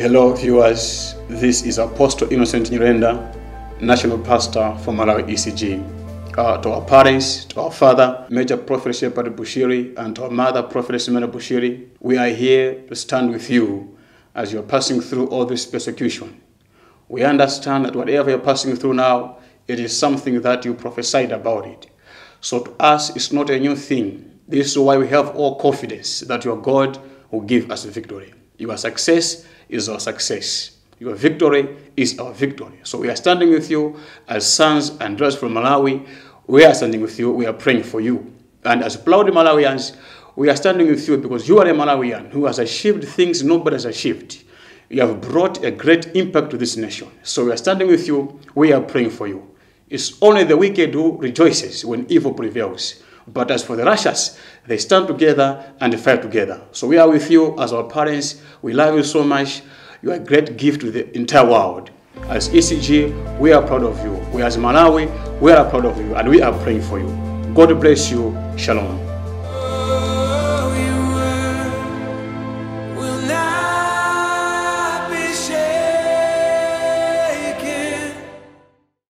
Hello, viewers. This is Apostle Innocent Nyirenda, National Pastor for Malawi ECG. Uh, to our parents, to our father, Major Prophet Shepherd Bushiri, and to our mother, Prophetess Simena Bushiri, we are here to stand with you as you're passing through all this persecution. We understand that whatever you're passing through now, it is something that you prophesied about it. So to us, it's not a new thing. This is why we have all confidence that your God will give us victory. Your success is our success. Your victory is our victory. So we are standing with you as sons and daughters from Malawi. We are standing with you. We are praying for you. And as proud Malawians, we are standing with you because you are a Malawian who has achieved things nobody has achieved. You have brought a great impact to this nation. So we are standing with you. We are praying for you. It's only the wicked who rejoices when evil prevails. But as for the Russians, they stand together and fight together. So we are with you as our parents. We love you so much. You are a great gift to the entire world. As ECG, we are proud of you. We as Malawi, we are proud of you and we are praying for you. God bless you. Shalom.